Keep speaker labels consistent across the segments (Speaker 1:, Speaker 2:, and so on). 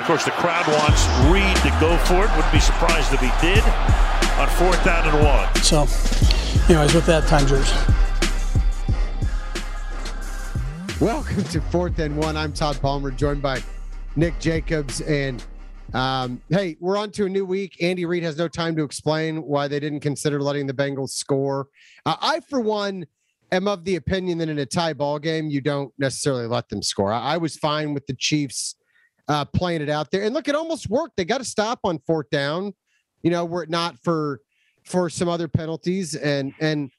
Speaker 1: Of course, the crowd wants Reid to go for it. Wouldn't be surprised if he did on fourth down and one.
Speaker 2: So, anyways, with that, time yours.
Speaker 3: Welcome to Fourth and One. I'm Todd Palmer, joined by Nick Jacobs. And um, hey, we're on to a new week. Andy Reid has no time to explain why they didn't consider letting the Bengals score. Uh, I, for one, am of the opinion that in a tie ball game, you don't necessarily let them score. I, I was fine with the Chiefs uh, playing it out there. And look, it almost worked. They got a stop on fourth down, you know, were it not for for some other penalties and and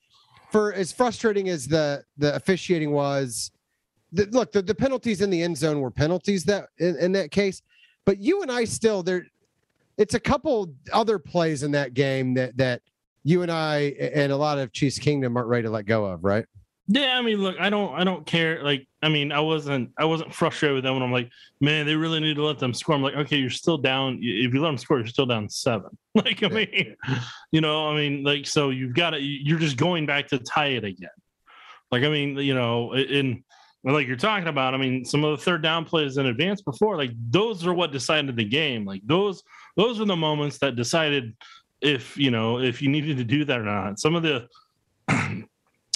Speaker 3: for as frustrating as the the officiating was the, look, the, the penalties in the end zone were penalties that in, in that case, but you and I still there. It's a couple other plays in that game that that you and I and a lot of Chiefs Kingdom aren't ready to let go of, right?
Speaker 4: Yeah, I mean, look, I don't, I don't care. Like, I mean, I wasn't, I wasn't frustrated with them when I'm like, man, they really need to let them score. I'm like, okay, you're still down. If you let them score, you're still down seven. Like, I mean, you know, I mean, like, so you've got to, you're just going back to tie it again. Like, I mean, you know, in like you're talking about, I mean, some of the third down plays in advance before, like those are what decided the game. Like those, those are the moments that decided if you know if you needed to do that or not. Some of the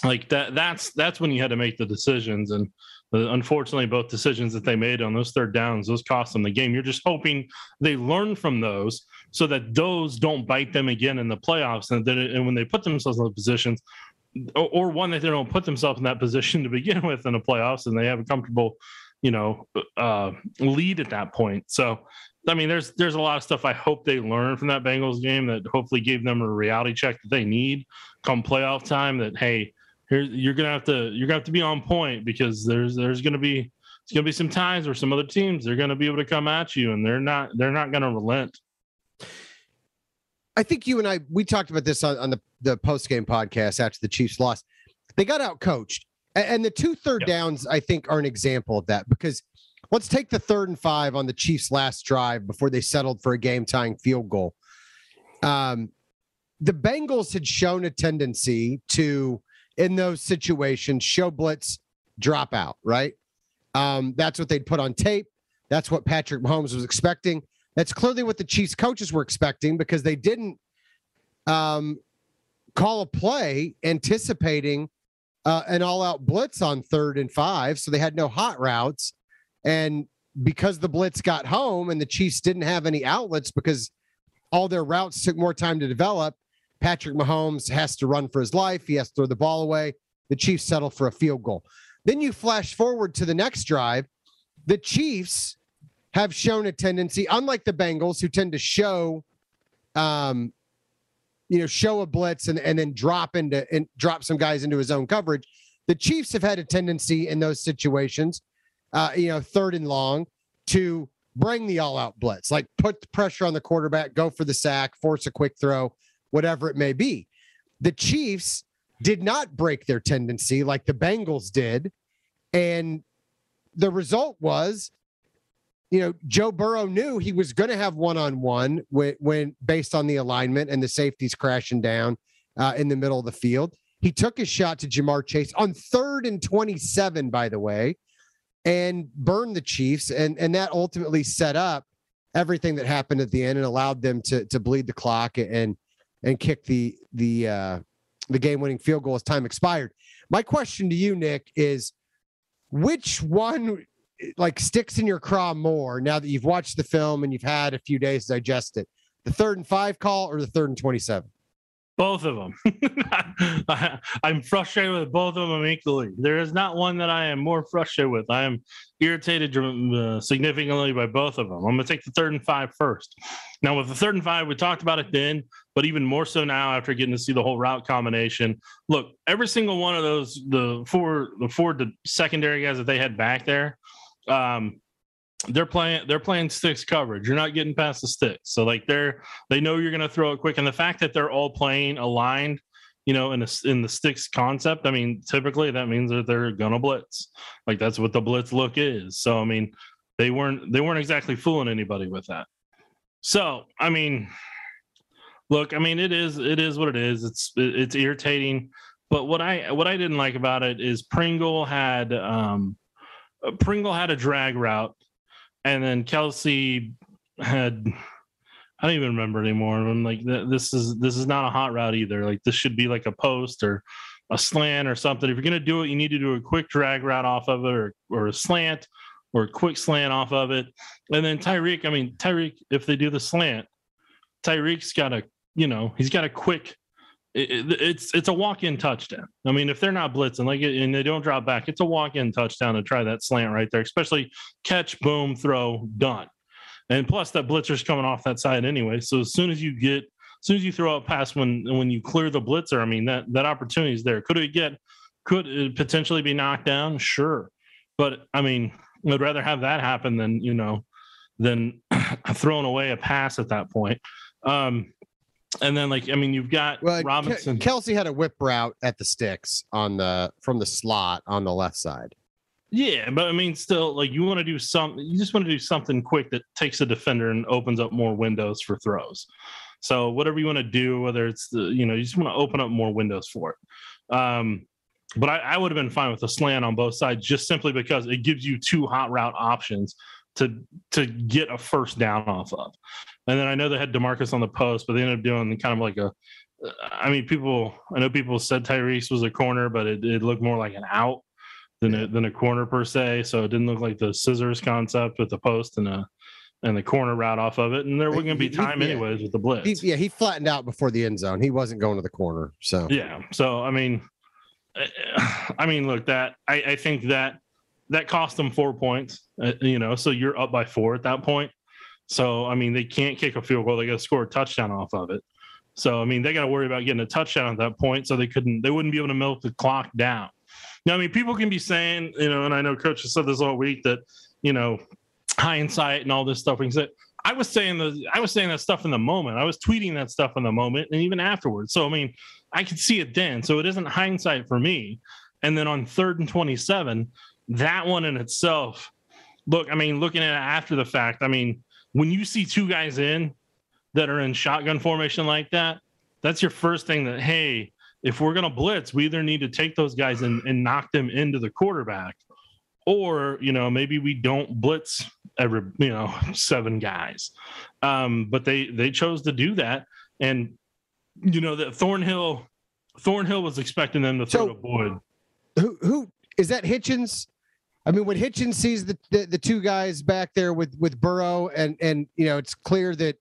Speaker 4: like that, that's that's when you had to make the decisions, and uh, unfortunately, both decisions that they made on those third downs, those cost them the game. You're just hoping they learn from those so that those don't bite them again in the playoffs, and then and when they put themselves in the positions or, or one that they don't put themselves in that position to begin with in the playoffs and they have a comfortable you know uh, lead at that point. So i mean there's there's a lot of stuff i hope they learn from that bengals game that hopefully gave them a reality check that they need come playoff time that hey here you're gonna have to you're gonna have to be on point because there's there's gonna be it's gonna be some times where some other teams they're gonna be able to come at you and they're not they're not gonna relent
Speaker 3: I think you and I we talked about this on, on the the post game podcast after the Chiefs lost. They got out coached, and, and, the two third yep. downs I think are an example of that because let's take the third and five on the Chiefs' last drive before they settled for a game tying field goal. Um, the Bengals had shown a tendency to in those situations show blitz drop out right. Um, that's what they'd put on tape. That's what Patrick Mahomes was expecting. That's clearly what the Chiefs coaches were expecting because they didn't um, call a play anticipating uh, an all-out blitz on third and five, so they had no hot routes. And because the blitz got home and the Chiefs didn't have any outlets because all their routes took more time to develop, Patrick Mahomes has to run for his life. He has to throw the ball away. The Chiefs settle for a field goal. Then you flash forward to the next drive. The Chiefs have shown a tendency, unlike the Bengals, who tend to show, um, you know, show a blitz and, and then drop into and drop some guys into his own coverage. The Chiefs have had a tendency in those situations, uh, you know, third and long, to bring the all-out blitz, like put pressure on the quarterback, go for the sack, force a quick throw, whatever it may be. The Chiefs did not break their tendency like the Bengals did, and the result was you know, Joe Burrow knew he was going to have one on one when, based on the alignment and the safeties crashing down uh, in the middle of the field. He took his shot to Ja'Marr Chase on third and 27, by the way, and burned the Chiefs. And, and that ultimately set up everything that happened at the end and allowed them to, to bleed the clock and, and kick the, the, uh, the game winning field goal as time expired. My question to you, Nick, is which one like sticks in your craw more now that you've watched the film and you've had a few days to digest it? The third and five call or the third and 27?
Speaker 4: Both of them. I'm frustrated with both of them equally. There is not one that I am more frustrated with. I am irritated uh, significantly by both of them. I'm going to take the third and five first. Now, with the third and five, we talked about it then, but even more so now after getting to see the whole route combination. Look, every single one of those, the four, the four secondary guys that they had back there, um, they're playing they're playing sticks coverage. You're not getting past the sticks. So like they're they know you're going to throw it quick, and the fact that they're all playing aligned, you know, in a, in the sticks concept. I mean, typically that means that they're gonna blitz. Like that's what the blitz look is. So I mean, they weren't they weren't exactly fooling anybody with that. So I mean, look, I mean, it is it is what it is. It's it's irritating. But what I what I didn't like about it is Pringle had um Pringle had a drag route and then Kelsey had I don't even remember anymore. I'm like, this is this is not a hot route either. Like this should be like a post or a slant or something. If you're gonna do it, you need to do a quick drag route off of it, or or a slant, or a quick slant off of it. And then Tyreek, I mean Tyreek, if they do the slant, Tyreek's got a you know he's got a quick. It, it's it's a walk-in touchdown. I mean, if they're not blitzing, like and they don't drop back, it's a walk-in touchdown to try that slant right there. Especially catch, boom, throw, done. And plus, that blitzer's coming off that side anyway. So as soon as you get, as soon as you throw a pass when when you clear the blitzer, I mean that that opportunity is there. Could it get? Could it potentially be knocked down? Sure, but I mean, I'd rather have that happen than you know, than throwing away a pass at that point. Um, and then like I mean, you've got well, Robinson.
Speaker 3: Kelsey had a whip route at the sticks on the from the slot on the left side.
Speaker 4: Yeah, but I mean, still, like you want to do some, you just want to do something quick that takes a defender and opens up more windows for throws. So whatever you want to do, whether it's the, you know, you just want to open up more windows for it. Um, but I, I would have been fine with a slant on both sides, just simply because it gives you two hot route options to to get a first down off of. And then I know they had Demarcus on the post, but they ended up doing kind of like a. I mean, people. I know people said Tyrese was a corner, but it, it looked more like an out than a, than a corner per se. So it didn't look like the scissors concept with the post and a and the corner route off of it. And there wasn't going to be time he, anyways with the blitz.
Speaker 3: He, yeah, he flattened out before the end zone. He wasn't going to the corner. So
Speaker 4: yeah. So I mean, I mean, look that I, I think that that cost them four points. Uh, you know, so you're up by four at that point. So I mean, they can't kick a field goal. They got to score a touchdown off of it. So I mean, they got to worry about getting a touchdown at that point. So they couldn't. They wouldn't be able to milk the clock down. Now, I mean, people can be saying, you know, and I know Coach has said this all week that, you know, hindsight and all this stuff. We can say, I was saying the I was saying that stuff in the moment. I was tweeting that stuff in the moment and even afterwards. So I mean, I could see it then. So it isn't hindsight for me. And then on third and 27, that one in itself, look, I mean, looking at it after the fact, I mean, when you see two guys in that are in shotgun formation like that, that's your first thing that, hey, if we're going to blitz, we either need to take those guys and, and knock them into the quarterback, or you know maybe we don't blitz every you know seven guys. Um, but they they chose to do that, and you know that Thornhill Thornhill was expecting them to throw so, to Boyd.
Speaker 3: Who who is that Hitchens? I mean, when Hitchens sees the, the, the two guys back there with with Burrow, and and you know it's clear that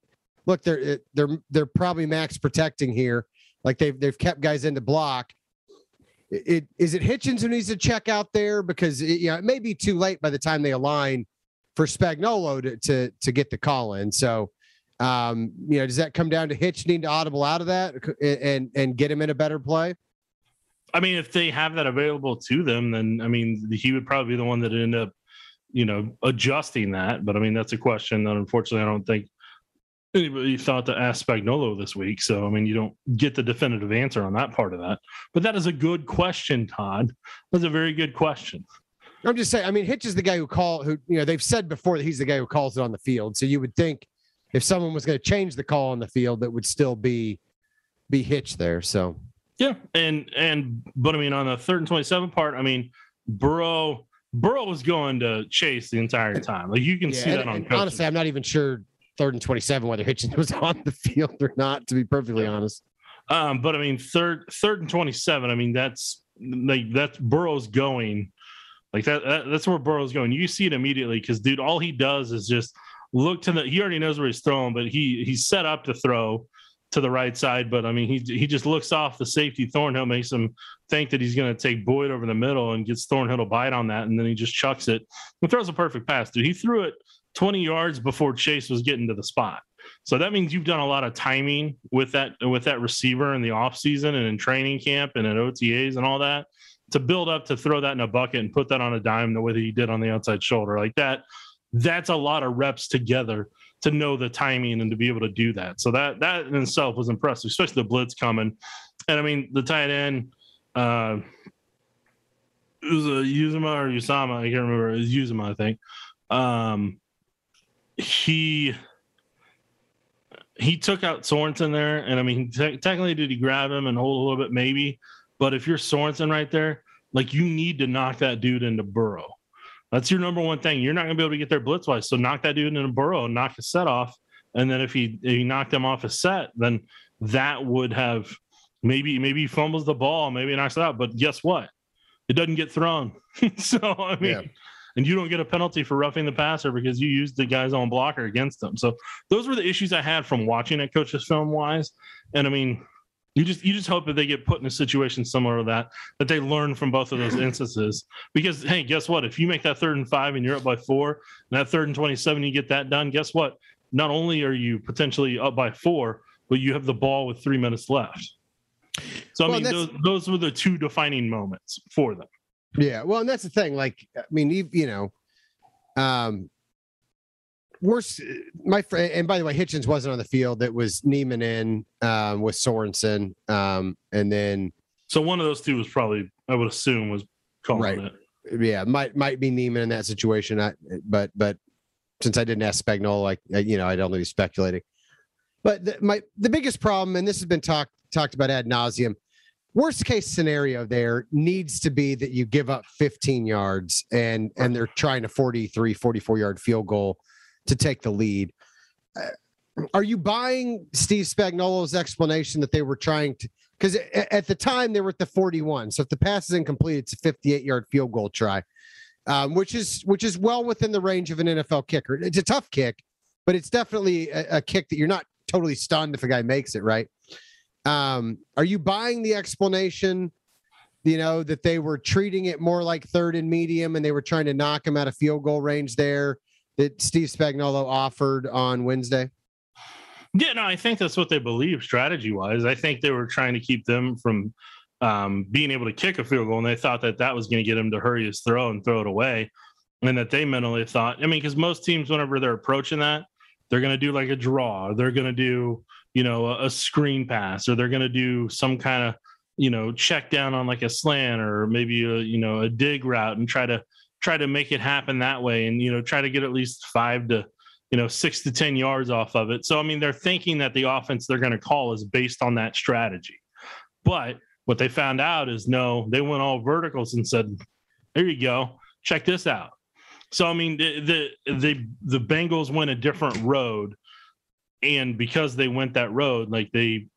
Speaker 3: look they're they're they're probably max protecting here. Like they've they've kept guys in the block. It, it is it Hitchens who needs to check out there because it, you know it may be too late by the time they align for Spagnuolo to to, to get the call in. So um, you know, does that come down to Hitch needing to audible out of that and and get him in a better play?
Speaker 4: I mean, if they have that available to them, then I mean, he would probably be the one that end up, you know, adjusting that. But I mean, that's a question that unfortunately I don't think anybody thought to ask Spagnuolo this week. So, I mean, you don't get the definitive answer on that part of that. But that is a good question, Todd. That's a very good question.
Speaker 3: I'm just saying, I mean, Hitch is the guy who call who, you know, they've said before that he's the guy who calls it on the field. So you would think if someone was going to change the call on the field, that would still be be Hitch there. So
Speaker 4: yeah. And and but I mean on the third and twenty seven part, I mean, Burrow Burrow was going to chase the entire time. Like you can yeah, see that on
Speaker 3: honestly, I'm not even sure third and 27 whether Hitchens was on the field or not, to be perfectly honest.
Speaker 4: Um, but I mean, third, third and 27. I mean, that's like that's Burrow's going like that, that that's where Burrow's going. You see it immediately because dude, all he does is just look to the he already knows where he's throwing, but he he's set up to throw to the right side. But I mean, he he just looks off the safety Thornhill, makes him think that he's going to take Boyd over the middle and gets Thornhill to bite on that, and then he just chucks it and throws a perfect pass. Dude, he threw it 20 yards before Chase was getting to the spot. So that means you've done a lot of timing with that with that receiver in the offseason and in training camp and at OTAs and all that to build up to throw that in a bucket and put that on a dime the way that he did on the outside shoulder. Like that, that's a lot of reps together to know the timing and to be able to do that. So that that in itself was impressive, especially the blitz coming. And I mean the tight end, uh it was a Uzomah or Usama, I can't remember. It was Uzomah, I think. Um he he took out Sorensen there, and I mean, te- technically, did he grab him and hold a little bit? Maybe, but if you're Sorensen right there, like you need to knock that dude into Burrow. That's your number one thing. You're not going to be able to get there blitz wise. So knock that dude in a burrow knock his set off. And then if he if he knocked him off a set, then that would have maybe maybe he fumbles the ball, maybe he knocks it out. But guess what? It doesn't get thrown. so I mean, yeah. and you don't get a penalty for roughing the passer because you used the guy's own blocker against them. So those were the issues I had from watching it coaches film wise. And I mean, you just you just hope that they get put in a situation similar to that, that they learn from both of those instances. Because hey, guess what? If you make that third and five and you're up by four, and that third and twenty-seven, you get that done. Guess what? Not only are you potentially up by four, but you have the ball with three minutes left. So I well, mean, those those were the two defining moments for them.
Speaker 3: Yeah, well, and that's the thing. Like, I mean, you, you know, um, worse. My friend, and by the way, Hitchens wasn't on the field. It was Niemann in um, with Sorensen, um, and then
Speaker 4: so one of those two was probably, I would assume, was calling right. it.
Speaker 3: Yeah, might might be Niemann in that situation. I, but but since I didn't ask Spagnuolo, like you know, I'd only be speculating. But the, my the biggest problem, and this has been talked talked about ad nauseum, worst case scenario there needs to be that you give up 15 yards and and they're trying a 43 44 yard field goal to take the lead. Uh, are you buying Steve Spagnuolo's explanation that they were trying to? Because at the time they were at the 41, so if the pass is incomplete, it's a 58 yard field goal try, um, which is which is well within the range of an NFL kicker. It's a tough kick, but it's definitely a, a kick that you're not totally stunned if a guy makes it right. Um, are you buying the explanation? You know that they were treating it more like third and medium, and they were trying to knock him out of field goal range there that Steve Spagnuolo offered on Wednesday?
Speaker 4: Yeah, no, I think that's what they believe strategy wise. I think they were trying to keep them from um, being able to kick a field goal, and they thought that that was going to get him to hurry his throw and throw it away. And that they mentally thought, I mean, because most teams, whenever they're approaching that, they're going to do like a draw, they're going to do, you know, a, a screen pass, or they're going to do some kind of, you know, check down on like a slant or maybe a, you know, a dig route and try to try to make it happen that way and you know try to get at least five to you know six to ten yards off of it. So i mean they're thinking that the offense they're going to call is based on that strategy. But what they found out is no they went all verticals and said there you go. Check this out. So i mean the the the, the bengals went a different road. And because they went that road like they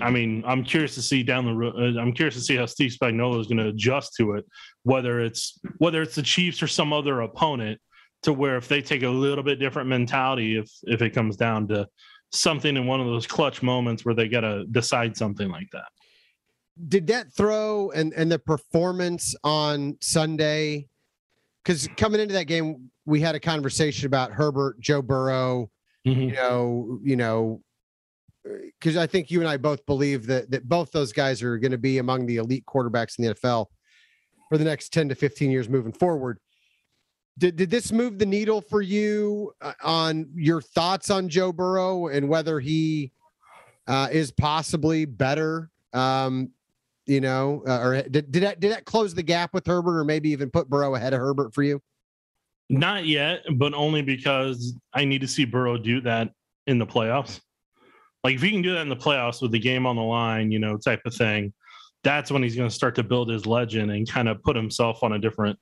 Speaker 4: I mean, I'm curious to see down the road. Uh, I'm curious to see how Steve Spagnuolo is going to adjust to it, whether it's whether it's the Chiefs or some other opponent, to where if they take a little bit different mentality, if if it comes down to something in one of those clutch moments where they got to decide something like that.
Speaker 3: Did that throw and and the performance on Sunday? Because coming into that game, we had a conversation about Herbert, Joe Burrow. Mm-hmm. You know, you know, because I think you and I both believe that that both those guys are going to be among the elite quarterbacks in the NFL for the next 10 to 15 years moving forward. Did, did this move the needle for you uh, on your thoughts on Joe Burrow and whether he uh, is possibly better? Um, you know, uh, or did, did that did that close the gap with Herbert, or maybe even put Burrow ahead of Herbert for you?
Speaker 4: Not yet, but only because I need to see Burrow do that in the playoffs. Like if he can do that in the playoffs with the game on the line, you know, type of thing, that's when he's going to start to build his legend and kind of put himself on a different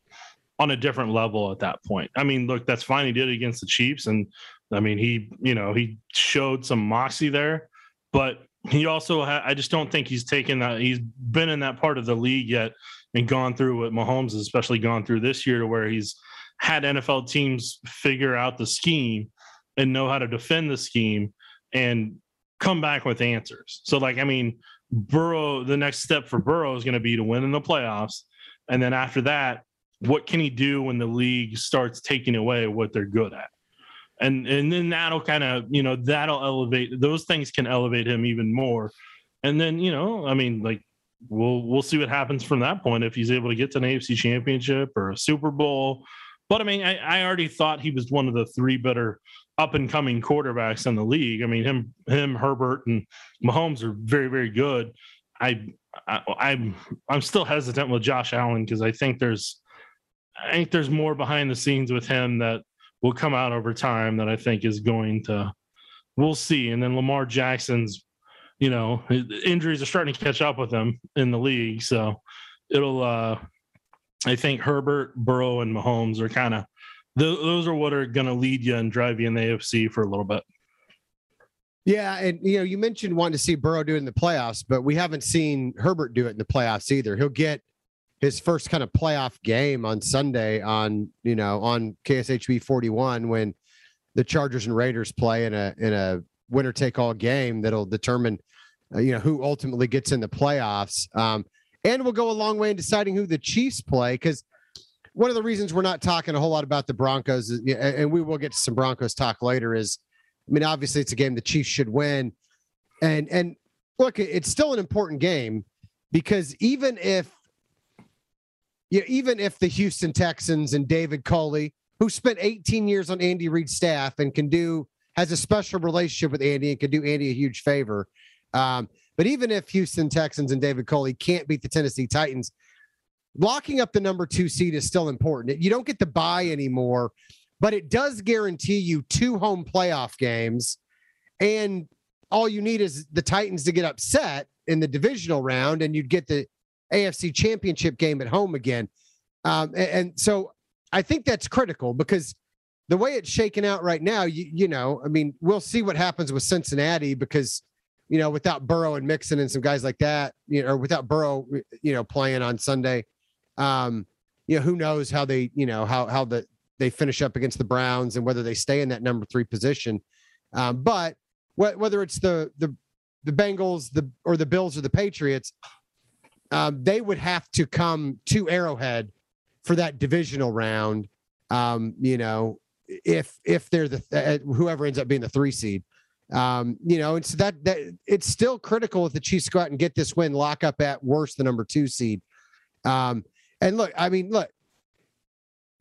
Speaker 4: on a different level at that point. I mean, look, that's fine. He did it against the Chiefs, and I mean, he you know he showed some moxie there, but he also ha- I just don't think he's taken that. He's been in that part of the league yet and gone through what Mahomes has especially gone through this year to where he's had NFL teams figure out the scheme and know how to defend the scheme and come back with answers. So, like, I mean, Burrow, the next step for Burrow is going to be to win in the playoffs. And then after that, what can he do when the league starts taking away what they're good at? And and then that'll kind of, you know, that'll elevate those things can elevate him even more. And then, you know, I mean, like we'll we'll see what happens from that point if he's able to get to an AFC championship or a Super Bowl. But I mean, I, I already thought he was one of the three better up and coming quarterbacks in the league. I mean, him, him, Herbert, and Mahomes are very, very good. I, I I'm, I'm still hesitant with Josh Allen because I think there's, I think there's more behind the scenes with him that will come out over time that I think is going to, we'll see. And then Lamar Jackson's, you know, injuries are starting to catch up with him in the league, so it'll, uh, I think Herbert, Burrow, and Mahomes are kind of th- those are what are going to lead you and drive you in the AFC for a little bit.
Speaker 3: Yeah, and you know, you mentioned wanting to see Burrow do it in the playoffs, but we haven't seen Herbert do it in the playoffs either. He'll get his first kind of playoff game on Sunday on you know on KSHB 41 when the Chargers and Raiders play in a in a winner take all game that'll determine uh, you know who ultimately gets in the playoffs. Um, and will go a long way in deciding who the Chiefs play because one of the reasons we're not talking a whole lot about the Broncos, and we will get to some Broncos talk later, is I mean, obviously it's a game the Chiefs should win. And and look, it's still an important game because even if you know, even if the Houston Texans and David Culley, who spent 18 years on Andy Reid's staff and can do has a special relationship with Andy and can do Andy a huge favor. Um, but even if Houston Texans and David Culley can't beat the Tennessee Titans, locking up the number two seed is still important. You don't get the bye anymore but it does guarantee you two home playoff games. And all you need is the Titans to get upset in the divisional round, and you'd get the AFC championship game at home again. Um, and, and, so I think that's critical because the way it's shaken out right now, you, you know, I mean, we'll see what happens with Cincinnati because, you know, without Burrow and Mixon and some guys like that, you know, or without Burrow, you know, playing on Sunday, um, you know, who knows how they, you know, how how the they finish up against the Browns and whether they stay in that number three position. Um, but wh- whether it's the the the Bengals, the or the Bills or the Patriots, um, they would have to come to Arrowhead for that divisional round. Um, you know, if if they're the uh, whoever ends up being the three seed. Um, you know, so that that it's still critical if the Chiefs go out and get this win, lock up at worst the number two seed. Um, and look, I mean, look,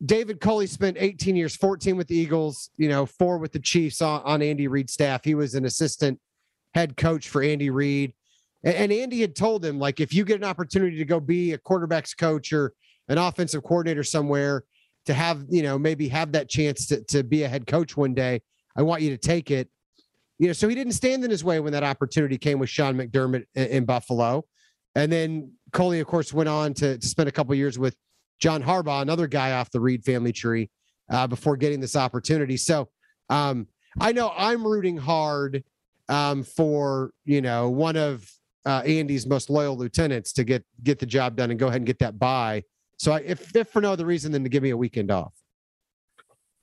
Speaker 3: David Culley spent 18 years, 14 with the Eagles, you know, four with the Chiefs on, on Andy Reid's staff. He was an assistant head coach for Andy Reid. And, and, Andy had told him, like, if you get an opportunity to go be a quarterback's coach or an offensive coordinator somewhere to have, you know, maybe have that chance to, to be a head coach one day, I want you to take it. You know, so he didn't stand in his way when that opportunity came with Sean McDermott in, in Buffalo. And then Culley, of course, went on to, to spend a couple years with John Harbaugh, another guy off the Reid family tree, uh, before getting this opportunity. So um, I know I'm rooting hard um, for you know one of uh, Andy's most loyal lieutenants to get get the job done and go ahead and get that bye. So I, if if for no other reason than to give me a weekend off.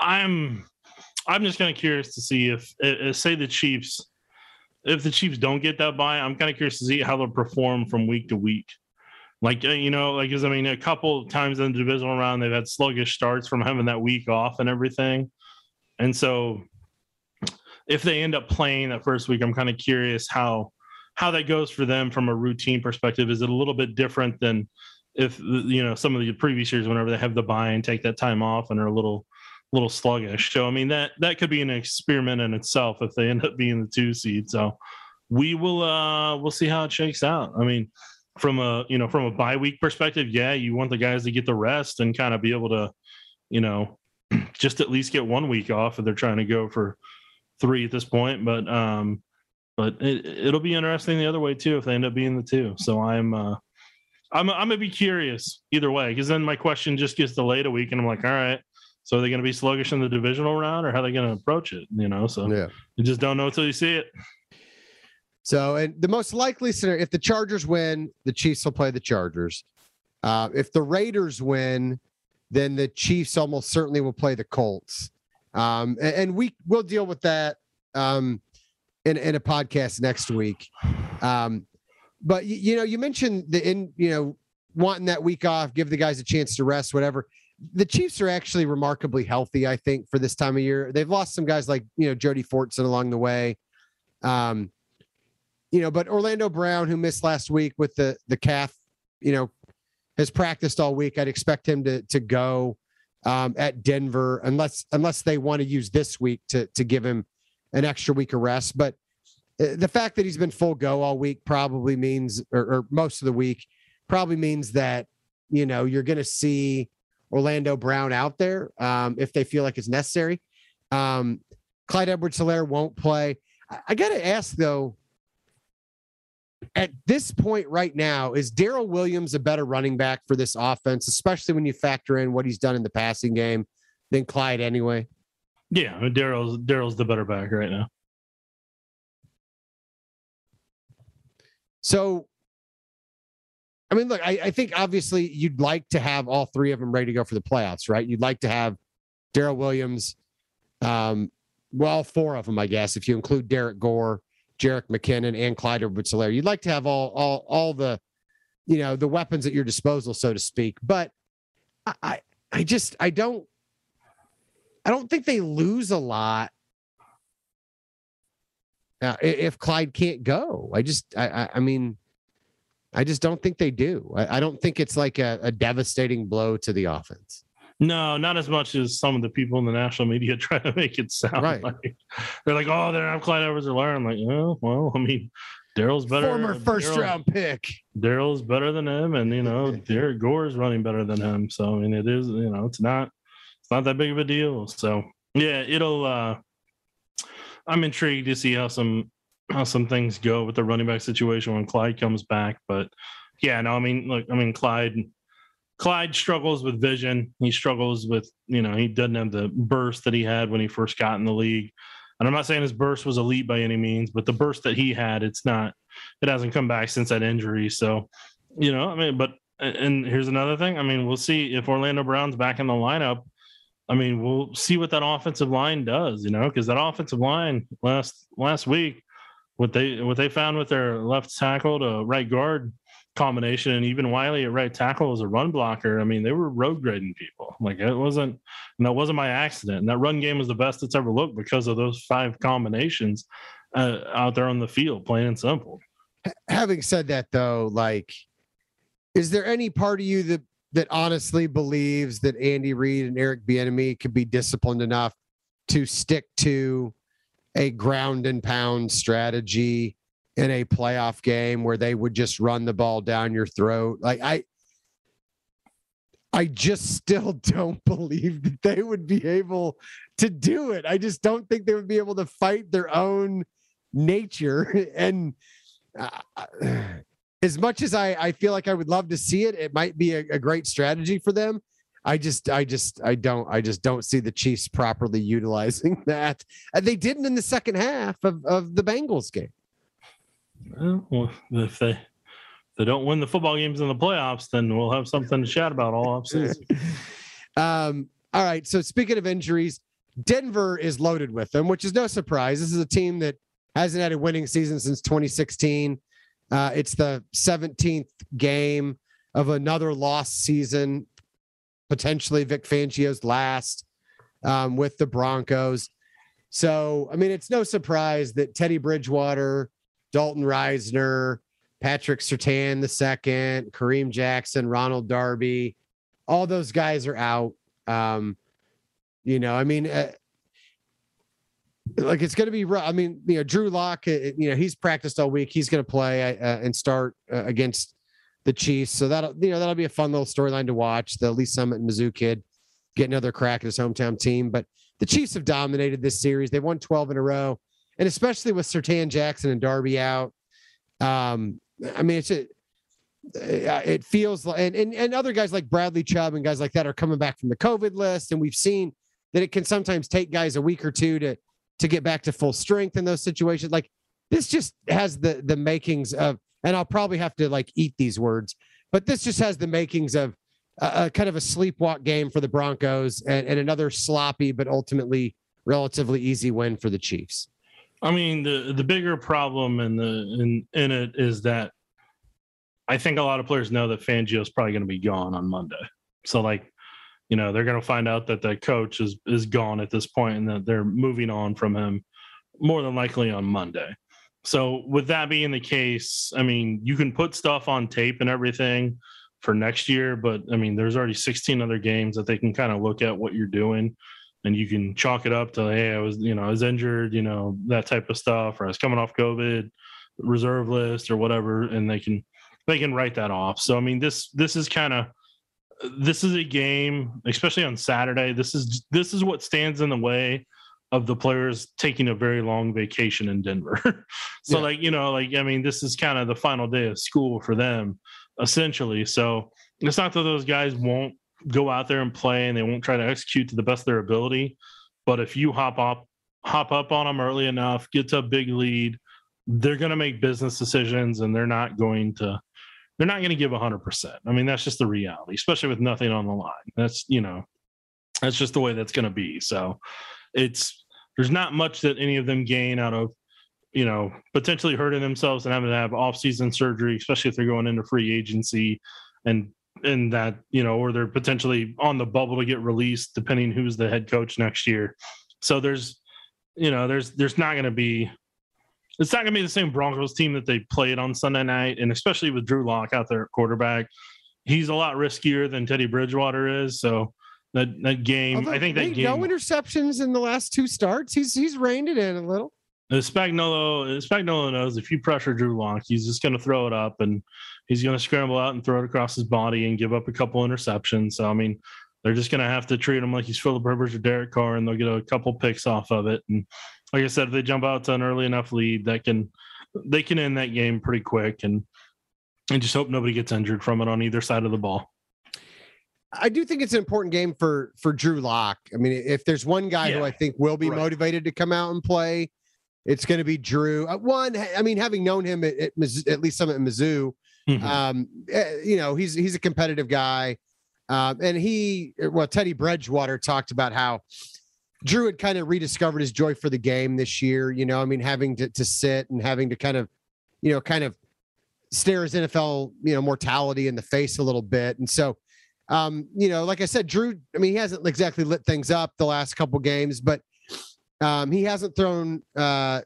Speaker 4: I'm I'm just kind of curious to see if, uh, say the Chiefs if the Chiefs don't get that bye, I'm kind of curious to see how they'll perform from week to week. Like uh, you know, like because I mean, a couple times in the divisional round, they've had sluggish starts from having that week off and everything, and so if they end up playing that first week, I'm kind of curious how how that goes for them from a routine perspective. Is it a little bit different than if you know some of the previous years, whenever they have the bye and take that time off and are a little little sluggish? So I mean that that could be an experiment in itself if they end up being the two seed. So we will uh we'll see how it shakes out. I mean from a you know from a bye week perspective, yeah, you want the guys to get the rest and kind of be able to, you know, just at least get one week off if they're trying to go for three at this point. But um, but it, it'll be interesting the other way too if they end up being the two. So I'm uh, I'm I'm gonna be curious either way because then my question just gets delayed a week and I'm like, all right. So are they going to be sluggish in the divisional round, or how are they going to approach it? You know, so yeah. you just don't know until you see it.
Speaker 3: So, and the most likely scenario, if the Chargers win, the Chiefs will play the Chargers. Uh, if the Raiders win, then the Chiefs almost certainly will play the Colts. Um, and, and, we will deal with that um, in, in a podcast next week. Um, but you, you know, you mentioned the in you know wanting that week off, give the guys a chance to rest, whatever. The Chiefs are actually remarkably healthy, I think, for this time of year. They've lost some guys like you know Jody Fortson along the way. Um, you know, but Orlando Brown, who missed last week with the the calf, you know, has practiced all week. I'd expect him to to go um, at Denver unless unless they want to use this week to to give him an extra week of rest. But uh, the fact that he's been full go all week probably means, or, or most of the week, probably means that you know you're going to see Orlando Brown out there um, if they feel like it's necessary. Um, Clyde Edwards-Helaire won't play. I, I got to ask though at this point right now, is Darrel Williams a better running back for this offense, especially when you factor in what he's done in the passing game than Clyde anyway?
Speaker 4: Yeah, Darrel's Darrel's the better back right now.
Speaker 3: So, I mean, look, I, I, think obviously you'd like to have all three of them ready to go for the playoffs, right? You'd like to have Darrel Williams, um, well, four of them, I guess, if you include Derrick Gore, Jerick McKinnon, and Clyde edwards You'd like to have all, all, all the, you know, the weapons at your disposal, so to speak. But I, I, I just, I don't, I don't think they lose a lot uh, if Clyde can't go. I just, I, I, I, mean, I just don't think they do. I, I don't think it's like a, a, devastating blow to the offense.
Speaker 4: No, not as much as some of the people in the national media try to make it sound right. like. They're like, oh, they're not Clyde Edwards Helaire. I'm like, oh, well, I mean, Darrel's better.
Speaker 3: Former first Darrel, round pick.
Speaker 4: Darrel's better than him, and you know, Derrick Gore is running better than him. So I mean, it is, you know, it's not, it's not that big of a deal. So yeah, it'll. uh I'm intrigued to see how some how some things go with the running back situation when Clyde comes back. But yeah, no, I mean, look, I mean, Clyde Clyde struggles with vision. He struggles with, you know, he doesn't have the burst that he had when he first got in the league. And I'm not saying his burst was elite by any means, but the burst that he had, it's not, it hasn't come back since that injury. So, you know, I mean, but, and here's another thing. I mean, we'll see if Orlando Brown's back in the lineup. I mean, we'll see what that offensive line does, you know, because that offensive line last last week, what they what they found with their left tackle to right guard combination, and even Wylie at right tackle as a run blocker. I mean, they were road grading people. Like it wasn't, and that wasn't my accident. And that run game was the best it's ever looked because of those five combinations uh, out there on the field, plain and simple.
Speaker 3: Having said that, though, like, is there any part of you that that honestly believes that Andy Reid and Eric Bieniemy could be disciplined enough to stick to a ground and pound strategy in a playoff game where they would just run the ball down your throat. Like I I just still don't believe that they would be able to do it. I just don't think they would be able to fight their own nature and uh, as much as I, I feel like I would love to see it, it might be a, a great strategy for them. I just, I just, I don't, I just don't see the Chiefs properly utilizing that. They didn't in the second half of, of the Bengals game.
Speaker 4: Well, if they if they don't win the football games in the playoffs, then we'll have something to chat about all offseason.
Speaker 3: um, all right. So speaking of injuries, Denver is loaded with them, which is no surprise. This is a team that hasn't had a winning season since 2016. Uh, it's the 17th game of another lost season, potentially Vic Fangio's last um, with the Broncos. So, I mean, it's no surprise that Teddy Bridgewater, Dalton Risner, Patrick Surtain the second, Kareem Jackson, Ronald Darby, all those guys are out. Um, you know, I mean, uh, like it's going to be rough. I mean, you know, Drew Lock, uh, you know, he's practiced all week. He's going to play uh, and start uh, against the Chiefs. So that'll, you know, that'll be a fun little storyline to watch. The Lee's Summit and Mizzou kid get another crack at his hometown team. But the Chiefs have dominated this series. They've won 12 in a row. And especially with Surtain Jackson and Darby out. Um, I mean, it's a, uh, it feels like, and, and, and other guys like Bradley Chubb and guys like that are coming back from the COVID list. And we've seen that it can sometimes take guys a week or two to, to get back to full strength in those situations. Like this just has the the makings of, and I'll probably have to like eat these words, but this just has the makings of a, a kind of a sleepwalk game for the Broncos and, and another sloppy but ultimately relatively easy win for the Chiefs.
Speaker 4: I mean, the the bigger problem in the in in it is that I think a lot of players know that Fangio is probably going to be gone on Monday. So like you know they're going to find out that the coach is is gone at this point and that they're moving on from him more than likely on Monday. So with that being the case, I mean, you can put stuff on tape and everything for next year, but I mean, there's already 16 other games that they can kind of look at what you're doing and you can chalk it up to, hey, I was, you know, I was injured, you know, that type of stuff, or I was coming off COVID, reserve list or whatever, and they can they can write that off. So I mean, this this is kind of this is a game, especially on Saturday. This is this is what stands in the way of the players taking a very long vacation in Denver. so
Speaker 3: Yeah.
Speaker 4: like, you know, like I mean, this is kind of the final day of school for them essentially. So it's not that those guys won't go out there and play and they won't try to execute to the best of their ability, but if you hop up hop up on them early enough, get to a big lead, they're going to make business decisions and they're not going to they're not going to give 100%. I mean, that's just the reality, especially with nothing on the line. That's, you know, that's just the way that's going to be. So it's there's not much that any of them gain out of you know potentially hurting themselves and having to have off-season surgery especially if they're going into free agency and and that you know or they're potentially on the bubble to get released depending who's the head coach next year. So there's you know there's there's not going to be it's not going to be the same broncos team that they played on sunday night and especially with drew lock out there at quarterback. He's a lot riskier than teddy bridgewater is so that that game
Speaker 3: Although,
Speaker 4: i think that game
Speaker 3: no interceptions in the last two starts. He's he's reined it in a little.
Speaker 4: Uh, Spagnuolo, Spagnuolo knows if you pressure Drew Lock, he's just going to throw it up and he's going to scramble out and throw it across his body and give up a couple interceptions. So I mean, they're just going to have to treat him like he's Philip Rivers or Derek Carr, and they'll get a couple picks off of it. And like I said, if they jump out to an early enough lead, that can they can end that game pretty quick. And and just hope nobody gets injured from it on either side of the ball.
Speaker 3: I do think it's an important game for for Drew Lock. I mean, if there's one guy who I think will be
Speaker 4: Right.
Speaker 3: motivated to come out and play, it's going to be Drew. Uh, one, I mean, having known him at at, Miz- at least some at Mizzou,
Speaker 4: Mhm.
Speaker 3: um, eh, you know, he's he's a competitive guy, um, and he well, Teddy Bridgewater talked about how Drew had kind of rediscovered his joy for the game this year. You know, I mean, having to to sit and having to kind of, you know, kind of stare his NFL, you know, mortality in the face a little bit, and so. Um, you know, like I said, Drew, I mean, he hasn't exactly lit things up the last couple games, but um, he hasn't thrown uh,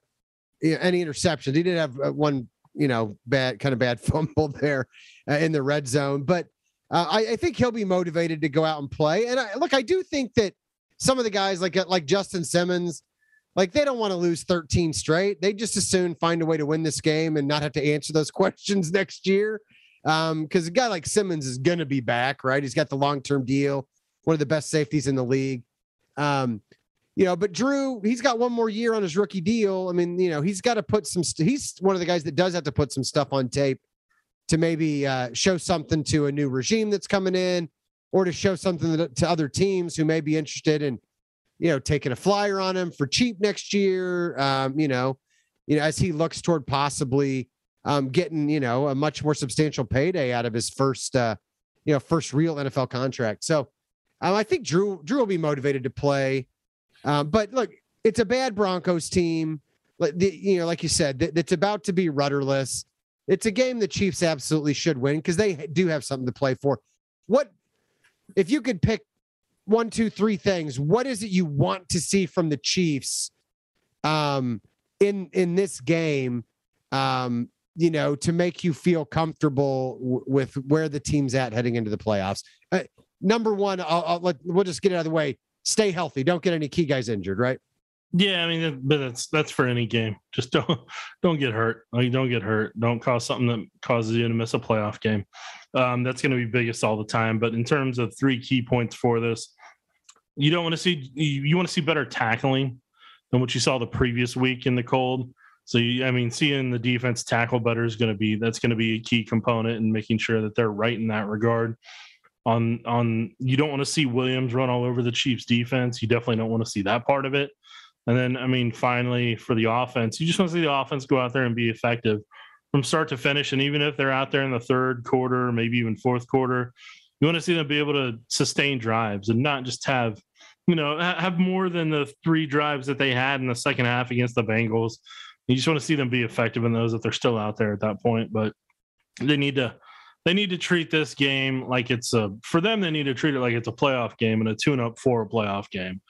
Speaker 3: any interceptions. He did have uh, one, you know, bad kind of bad fumble there uh, in the red zone, but uh, I, I think he'll be motivated to go out and play. And I, look, I do think that some of the guys like uh, like Justin Simmons, like they don't want to lose 13 straight. They just as soon find a way to win this game and not have to answer those questions next year. Um, because a guy like Simmons is going to be back, right? He's got the long term deal, one of the best safeties in the league. Um, you know, but Drew, he's got one more year on his rookie deal. I mean, you know, he's got to put some. St- he's one of the guys that does have to put some stuff on tape to maybe uh, show something to a new regime that's coming in, or to show something that, to other teams who may be interested in, you know, taking a flyer on him for cheap next year. Um, you know, you know, as he looks toward possibly um, getting, you know, a much more substantial payday out of his first, uh, you know, first real NFL contract. So um, I think Drew Drew will be motivated to play. Um, but look, it's a bad Broncos team. Like the, you know, like you said, that, that's about to be rudderless. It's a game the Chiefs absolutely should win because they do have something to play for. What if you could pick one, two, three things? What is it you want to see from the Chiefs um, in in this game? Um, you know, to make you feel comfortable w- with where the team's at heading into the playoffs. Uh, number one, I'll, I'll let we'll just get it out of the way. Stay healthy. Don't get any key guys injured. Right.
Speaker 4: Yeah, I mean, but that's that's for any game. Just don't don't get hurt. Like, don't get hurt. Don't cause something that causes you to miss a playoff game. Um, that's going to be biggest all the time. But in terms of three key points for this, you don't want to see you, you want to see better tackling than what you saw the previous week in the cold. So you, I mean, seeing the defense tackle better is going to be that's going to be a key component in making sure that they're right in that regard. On on, you don't want to see Williams run all over the Chiefs defense. You definitely don't want to see that part of it. And then, I mean, finally, for the offense, you just want to see the offense go out there and be effective from start to finish. And even if they're out there in the third quarter, maybe even fourth quarter, you want to see them be able to sustain drives and not just have, you know, have more than the three drives that they had in the second half against the Bengals. You just want to see them be effective in those if they're still out there at that point. But they need to they need to treat this game like it's a for them they need to treat it like it's a playoff game and a tune up for a playoff game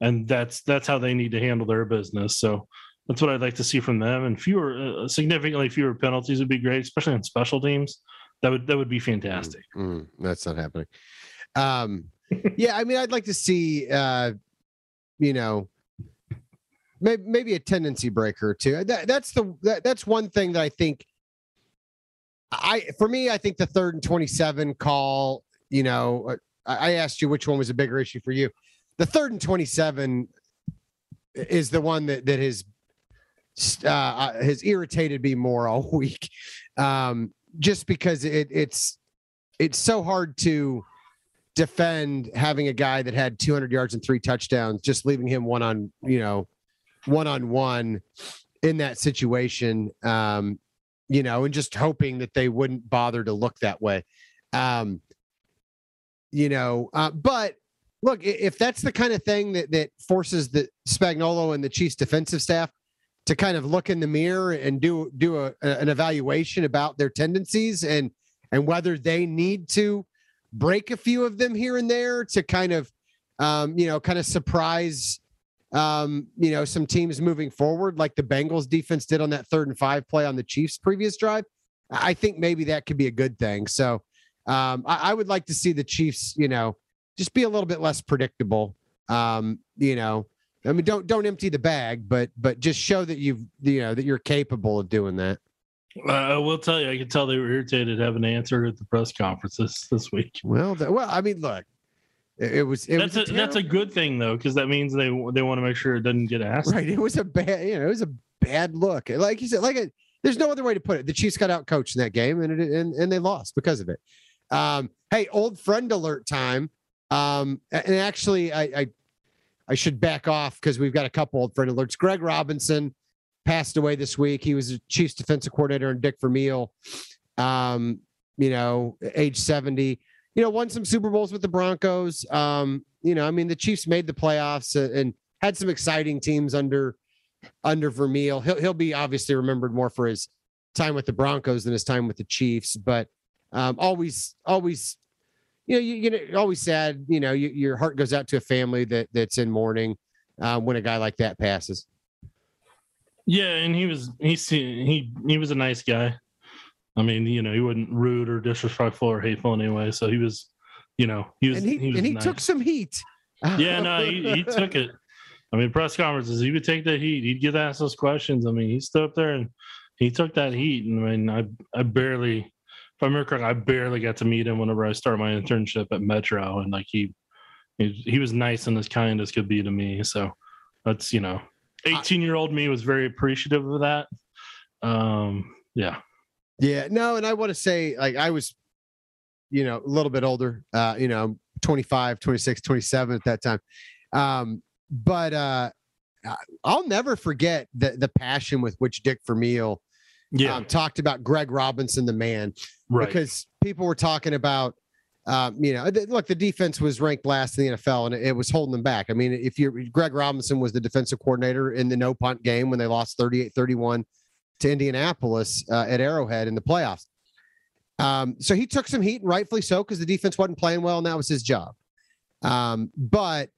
Speaker 4: and that's that's how they need to handle their business so that's what i'd like to see from them and fewer uh, significantly fewer penalties would be great especially on special teams that would that would be fantastic
Speaker 3: Mm, that's not happening. Um, yeah, I mean, I'd like to see, uh, you know, maybe maybe a tendency breaker two. That, that's the that, that's one thing that I think. I for me, I think the third and twenty-seven call. You know, uh, I, I asked you which one was a bigger issue for you. The third and twenty-seven. is the one that that has uh, has irritated me more all week, um, just because it, it's it's so hard to defend having a guy that had 200 yards and three touchdowns, just leaving him one on you know one on one in that situation, um, you know, and just hoping that they wouldn't bother to look that way. Um, you know, uh, but look, if that's the kind of thing that that forces the Spagnuolo and the Chiefs defensive staff to kind of look in the mirror and do do a, an evaluation about their tendencies and and whether they need to break a few of them here and there to kind of um, you know kind of surprise um, you know some teams moving forward like the Bengals defense did on that third and five play on the Chiefs previous drive. I think maybe that could be a good thing. So um, I, I would like to see the Chiefs, you know, just be a little bit less predictable. Um, you know, I mean, don't don't empty the bag, but but just show that you've you know that you're capable of doing that.
Speaker 4: Uh, I will tell you, I can tell they were irritated having answered at the press conferences this week.
Speaker 3: Well, the, well, I mean, look, it, it was it
Speaker 4: that's
Speaker 3: was
Speaker 4: a, that's a good thing though, because that means they they want to make sure it doesn't get asked.
Speaker 3: right. It was a bad, you know, it was a bad look. Like you said, like a, there's no other way to put it. The Chiefs got out coached in that game, and it, and and they lost because of it. Um, hey, old friend alert time. Um, and actually, I, I, I should back off because we've got a couple old friend alerts. Greg Robinson passed away this week. He was a Chiefs defensive coordinator and Dick Vermeil. Um, you know, age 70. You know, won some Super Bowls with the Broncos. Um, you know, I mean, the Chiefs made the playoffs and had some exciting teams under under Vermeil. He'll he'll be obviously remembered more for his time with the Broncos than his time with the Chiefs, but um, always always you know, you, you know, always sad. You know, you, your heart goes out to a family that that's in mourning um, when a guy like that passes.
Speaker 4: Yeah, and he was he he he was a nice guy. I mean, you know, he wasn't rude or disrespectful or hateful anyway. So he was, you know, he was
Speaker 3: and he,
Speaker 4: he was
Speaker 3: and he
Speaker 4: nice.
Speaker 3: took some heat.
Speaker 4: Yeah, no, he, he took it. I mean, press conferences, he would take that heat. He'd get asked those questions. I mean, he stood up there and he took that heat. And I mean, I I barely, if I remember correctly, I barely got to meet him whenever I started my internship at Metro, and like he, he, he was nice and as kind as could be to me. So that's you know, eighteen year old me was very appreciative of that. Um, yeah.
Speaker 3: Yeah, no, and I want to say, like, I was, you know, a little bit older, uh, you know, 25, 26, 27 at that time. Um, but uh, I'll never forget the the passion with which Dick Vermeil
Speaker 4: Yeah,
Speaker 3: um, talked about Greg Robinson, the man,
Speaker 4: right.
Speaker 3: because people were talking about, um, you know, th- look, the defense was ranked last in the NFL and it, it was holding them back. I mean, if you're Greg Robinson was the defensive coordinator in the no punt game when they lost 38 31 to Indianapolis uh, at Arrowhead in the playoffs. Um, so he took some heat, and rightfully so, because the defense wasn't playing well, and that was his job. Um, but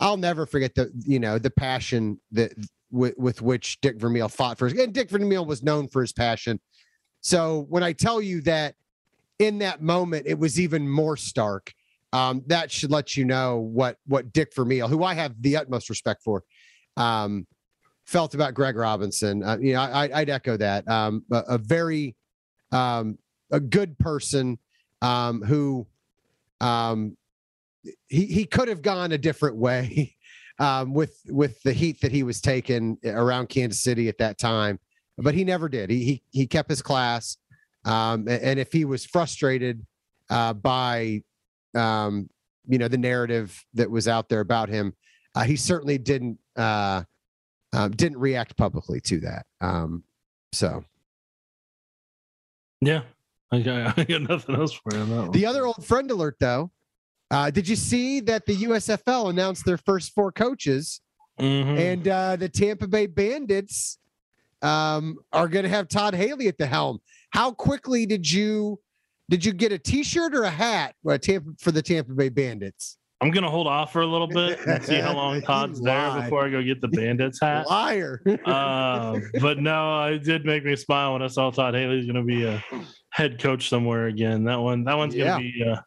Speaker 3: I'll never forget the you know the passion that with, with which Dick Vermeil fought for. And Dick Vermeil was known for his passion. So when I tell you that in that moment it was even more stark, um, that should let you know what what Dick Vermeil, who I have the utmost respect for, um, felt about Greg Robinson. Uh, you know, I, I'd echo that. Um, a, a very um, a good person um, who um, he he could have gone a different way um, with with the heat that he was taking around Kansas City at that time, but he never did. He he he kept his class, um, and if he was frustrated uh, by you know the narrative that was out there about him, uh, he certainly didn't uh, um, didn't react publicly to that. Um, so
Speaker 4: yeah, I got, I got nothing else for you on that one.
Speaker 3: the other old friend alert, though. Uh, did you see that the USFL announced their first four coaches?
Speaker 4: Mhm.
Speaker 3: and uh, the Tampa Bay Bandits um, are going to have Todd Haley at the helm. How quickly did you did you get a T-shirt or a hat uh, Tampa, for the Tampa Bay Bandits?
Speaker 4: I'm gonna hold off for a little bit and see how long Todd's there before I go get the Bandits hat.
Speaker 3: Liar.
Speaker 4: uh, but no, it did make me smile when I saw Todd Haley's going to be a head coach somewhere again. That one, that one's going to be uh,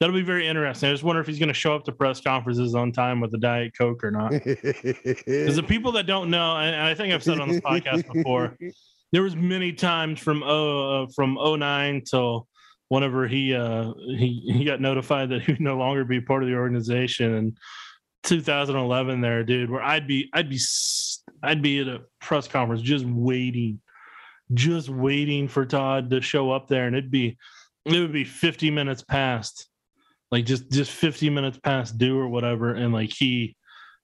Speaker 4: that'll be very interesting. I just wonder if he's going to show up to press conferences on time with a diet coke or not. Because the people that don't know, and I think I've said on this podcast before, there was many times from oh uh, from 09 till whenever he uh he he got notified that he would no longer be part of the organization and 2011 there, dude, where I'd be, I'd be, I'd be at a press conference just waiting, just waiting for Todd to show up there, and it'd be, it would be 50 minutes past, like just just 50 minutes past due or whatever, and like he,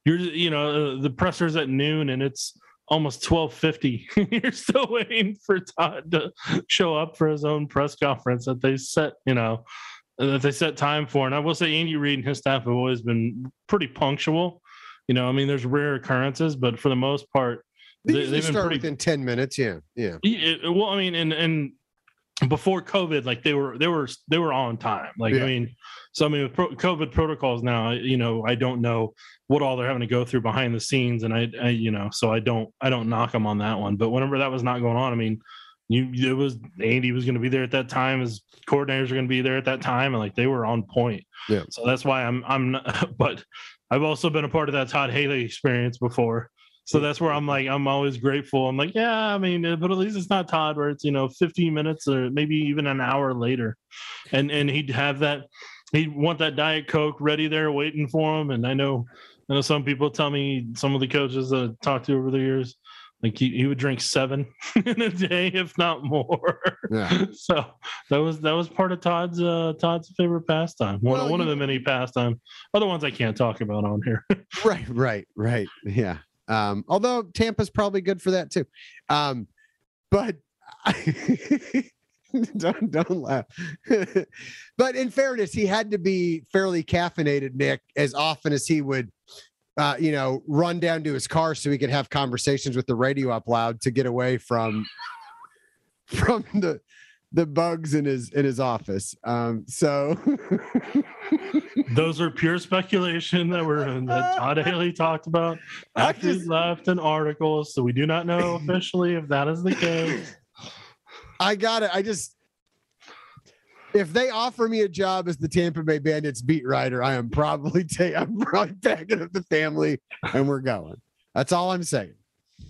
Speaker 4: you're, you know, uh, the presser's at noon, and it's almost 1250 you're still waiting for todd to show up for his own press conference that they set you know that they set time for. And I will say, Andy Reid and his staff have always been pretty punctual. You know, I mean, there's rare occurrences, but for the most part,
Speaker 3: they, they start pretty, within ten minutes. Yeah, yeah.
Speaker 4: It, well, I mean, and and before COVID, like they were they were they were on time. Like yeah. I mean, so I mean, with pro- COVID protocols now, you know, I don't know what all they're having to go through behind the scenes, and I, I you know, so I don't I don't knock them on that one. But whenever that was not going on, I mean, you it was Andy was going to be there at that time. His coordinators are going to be there at that time, and like they were on point.
Speaker 3: Yeah.
Speaker 4: So that's why I'm I'm not, but I've also been a part of that Todd Haley experience before. So that's where I'm like I'm always grateful. I'm like, yeah, I mean, but at least it's not Todd where it's you know 15 minutes or maybe even an hour later, and and he'd have that he'd want that diet coke ready there waiting for him. And I know I know some people tell me some of the coaches that I talked to over the years like he, he would drink seven in a day, if not more. Yeah. so that was that was part of Todd's uh, Todd's favorite pastime. One well, one of the many pastime. Other ones I can't talk about on here.
Speaker 3: right, right, right. Yeah. Um, although Tampa's probably good for that too. Um, but I, don't don't laugh. but in fairness, he had to be fairly caffeinated, Nick, as often as he would uh, you know, run down to his car so he could have conversations with the radio up loud to get away from from the the bugs in his in his office. Um, so
Speaker 4: those are pure speculation that were that Todd Haley talked about after just, left an article. So we do not know officially if that is the case.
Speaker 3: I got it. I just if they offer me a job as the Tampa Bay Bandits beat writer, I am probably take I'm probably packing up the family and we're going. That's all I'm saying.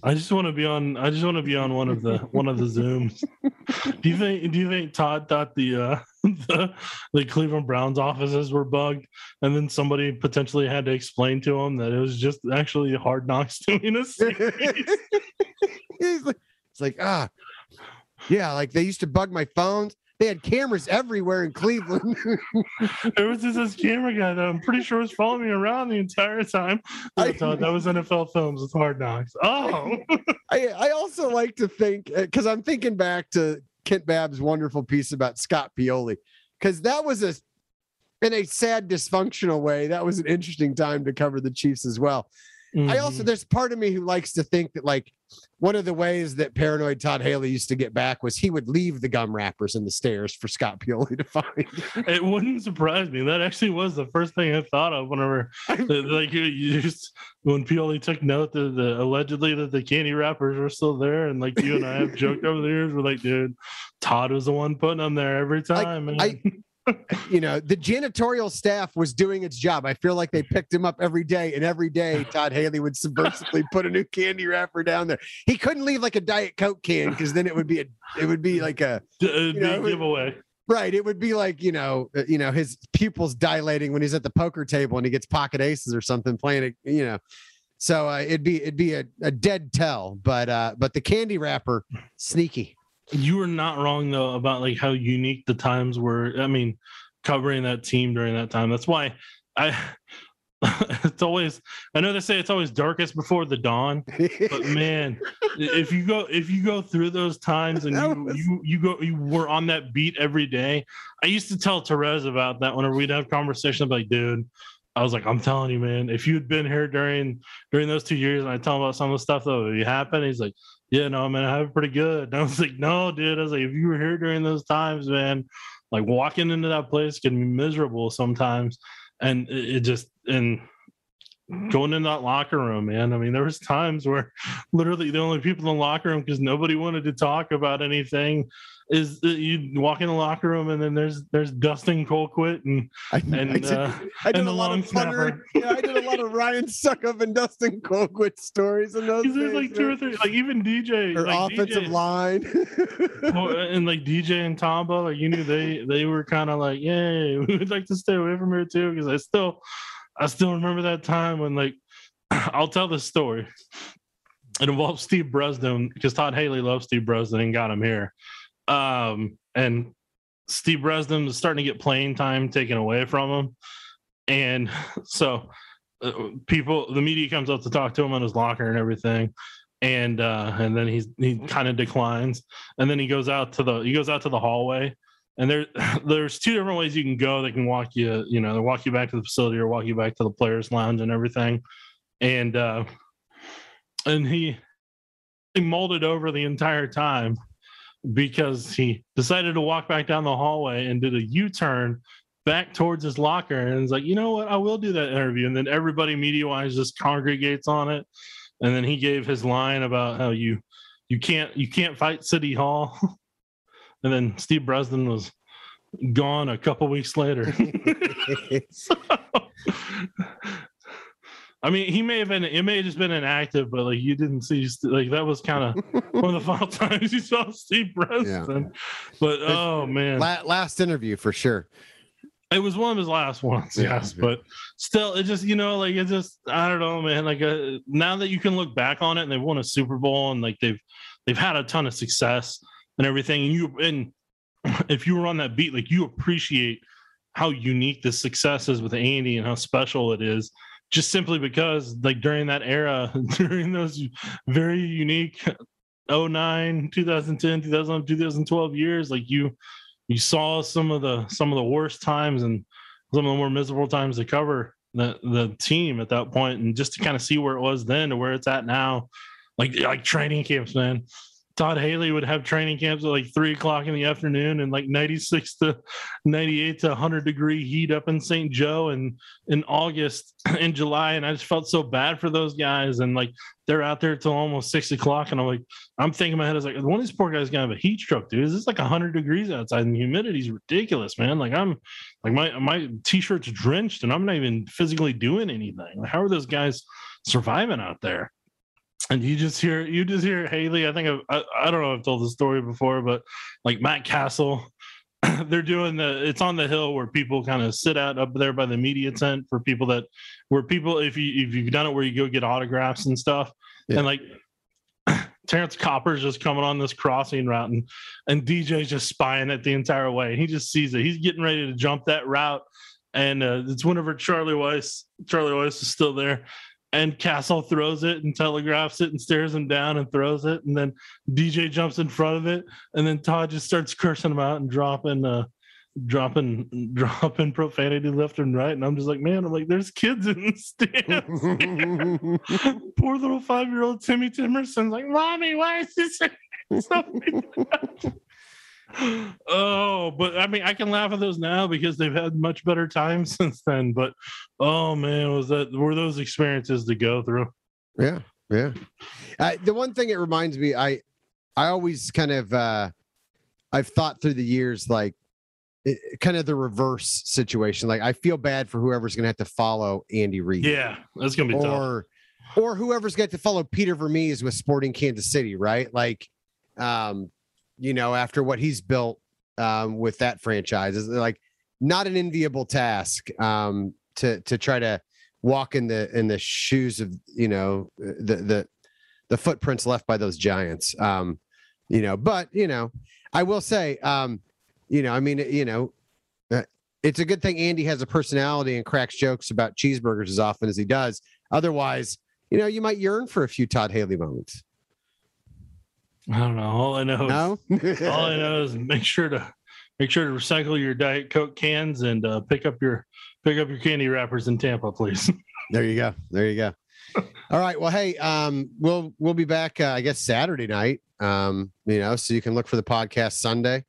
Speaker 4: I just want to be on. I just want to be on one of the one of the zooms. do you think? Do you think Todd thought the uh, the the Cleveland Browns offices were bugged, and then somebody potentially had to explain to him that it was just actually Hard Knocks doing a series?
Speaker 3: it's like ah, yeah, like they used to bug my phones. They had cameras everywhere in Cleveland.
Speaker 4: there was this, this, camera guy that I'm pretty sure was following me around the entire time. I, thought that was NFL Films. It's Hard Knocks. Oh,
Speaker 3: I, I also like to think because uh, I'm thinking back to Kent Babb's wonderful piece about Scott Pioli because that was a in a sad dysfunctional way that was an interesting time to cover the Chiefs as well. Mm-hmm. I also mm-hmm. there's part of me who likes to think that like one of the ways that paranoid Todd Haley used to get back was he would leave the gum wrappers in the stairs for Scott Pioli to find.
Speaker 4: it wouldn't surprise me. That actually was the first thing I thought of whenever like you just when Pioli took note that the allegedly that the candy wrappers were still there, and like you and I have joked over the years, we're like, dude, Todd was the one putting them there every time.
Speaker 3: I, you know, the janitorial staff was doing its job. I feel like they picked him up every day, and every day Todd Haley would subversively put a new candy wrapper down there. He couldn't leave like a Diet Coke can because then it would be a, it would be like a
Speaker 4: you know, giveaway.
Speaker 3: Right. It would be like, you know, uh, you know, his pupils dilating when he's at the poker table and he gets pocket aces or something playing it, you know. So uh, it'd be it'd be a, a dead tell, but uh but the candy wrapper sneaky.
Speaker 4: You were not wrong though about like how unique the times were. I mean, covering that team during that time. That's why I it's always I know they say it's always darkest before the dawn, but man, if you go if you go through those times and you, was... you you go you were on that beat every day. I used to tell Therese about that whenever we'd have conversations like, dude, I was like, I'm telling you, man, if you'd been here during during those two years and I tell him about some of the stuff that would happen, he's like, yeah, no, man, I have pretty good. And I was like, no, dude. I was like, if you were here during those times, man, like walking into that place can be miserable sometimes. And it, it just, and going in that locker room, man. I mean, there was times where literally the only people in the locker room because nobody wanted to talk about anything is you walk in the locker room and then there's there's Dustin Colquitt and I, and I did, uh,
Speaker 3: I did a lot of funner, yeah, I did a lot of Ryan Succop and Dustin Colquitt stories and those.
Speaker 4: There's like two or three, like even DJ
Speaker 3: or
Speaker 4: like
Speaker 3: offensive
Speaker 4: DJ,
Speaker 3: line,
Speaker 4: and like DJ and Tamba, like you knew they they were kind of like, yay, we would like to stay away from here too because I still I still remember that time when like I'll tell this story. It involves Steve Breaston because Todd Haley loves Steve Breaston and got him here. Um, and Steve Breaston was starting to get playing time taken away from him. And so uh, people, the media comes up to talk to him in his locker and everything. And uh, and then he's he kind of declines, and then he goes out to the he goes out to the hallway, and there there's two different ways you can go. They can walk you you know they walk you back to the facility or walk you back to the players lounge and everything. And uh and he he molded over the entire time because he decided to walk back down the hallway and did a u-turn back towards his locker. And it's like you know what? I will do that interview. And then everybody media wise just congregates on it. And then he gave his line about how you you can't you can't fight city hall and then Steve Breaston was gone a couple weeks later. so, I mean, he may have been, it may have just been inactive, but like you didn't see, like that was kind of one of the final times you saw Steve Breaston. Yeah. But oh man,
Speaker 3: last interview for sure.
Speaker 4: It was one of his last ones, yeah, yes. But still, it just you know, like it just I don't know, man. Like uh, now that you can look back on it, and they've won a Super Bowl, and like they've they've had a ton of success and everything. And you and if you were on that beat, like you appreciate how unique the success is with Andy and how special it is, just simply because like during that era, during those very unique 09, 2010, 2011, 2012 years, like you you saw some of the some of the worst times and some of the more miserable times to cover the the team at that point and just to kind of see where it was then to where it's at now like like training camps man Todd Haley would have training camps at like three o'clock in the afternoon and like 96 to 98 to 100 degree heat up in St. Joe and in August in July. And I just felt so bad for those guys. And like they're out there till almost six o'clock. And I'm like, I'm thinking in my head, I was like, one of these poor guys gonna have a heat stroke, dude. Is this like 100 degrees outside and the humidity's ridiculous, man? Like I'm like my, my t shirt's drenched and I'm not even physically doing anything. Like, how are those guys surviving out there? And you just hear you just hear Haley. I think I've, I, I don't know. I've told the story before, but like Matt Cassel, they're doing the. It's on the hill where people kind of sit out up there by the media tent for people that where people if you if you've done it where you go get autographs and stuff, yeah. and like Terrance Copper's just coming on this crossing route and and DJ's just spying it the entire way. And He just sees it. He's getting ready to jump that route. And uh, it's whenever Charlie Weis, Charlie Weis is still there and Cassel throws it and telegraphs it and stares him down and throws it, and then DJ jumps in front of it, and then Todd just starts cursing him out and dropping uh dropping dropping profanity left and right. And I'm just like, man, I'm like, there's kids in the stands. Poor little five year old Timmy Timerson's like, Mommy, why is this something? Oh, but I mean, I can laugh at those now because they've had much better times since then. But oh man, was that were those experiences to go through?
Speaker 3: Yeah, yeah. Uh, the one thing it reminds me, I I always kind of uh I've thought through the years like it, kind of the reverse situation. Like I feel bad for whoever's going to have to follow Andy Reid.
Speaker 4: Yeah, that's going to be
Speaker 3: or, tough. Or whoever's got to follow Peter Vermes with Sporting Kansas City, right? Like, um, you know, after what he's built um, with that franchise. is like not an enviable task um, to to try to walk in the in the shoes of you know the the the footprints left by those giants. Um, you know, but you know, I will say, um, you know, I mean, you know, uh, it's a good thing Andy has a personality and cracks jokes about cheeseburgers as often as he does. Otherwise, you know, you might yearn for a few Todd Haley moments.
Speaker 4: I don't know. All I know, no? is, all I know is make sure to make sure to recycle your Diet Coke cans and uh, pick up your pick up your candy wrappers in Tampa, please.
Speaker 3: there you go. There you go. all right. Well, hey, um, we'll we'll be back. Uh, I guess Saturday night. Um, you know, so you can look for the podcast Sunday.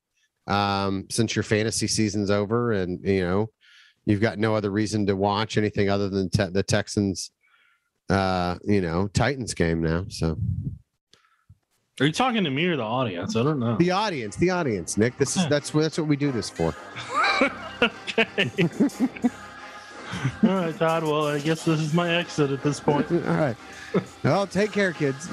Speaker 3: Um, since your fantasy season's over, and you know, you've got no other reason to watch anything other than te- the Texans. Uh, you know, Titans game now. So
Speaker 4: are you talking to me or the audience? I don't know.
Speaker 3: The audience, the audience, Nick. This is that's that's what we do this for.
Speaker 4: okay. All right, Todd. Well, I guess this is my exit at this point.
Speaker 3: All right. Well, take care, kids.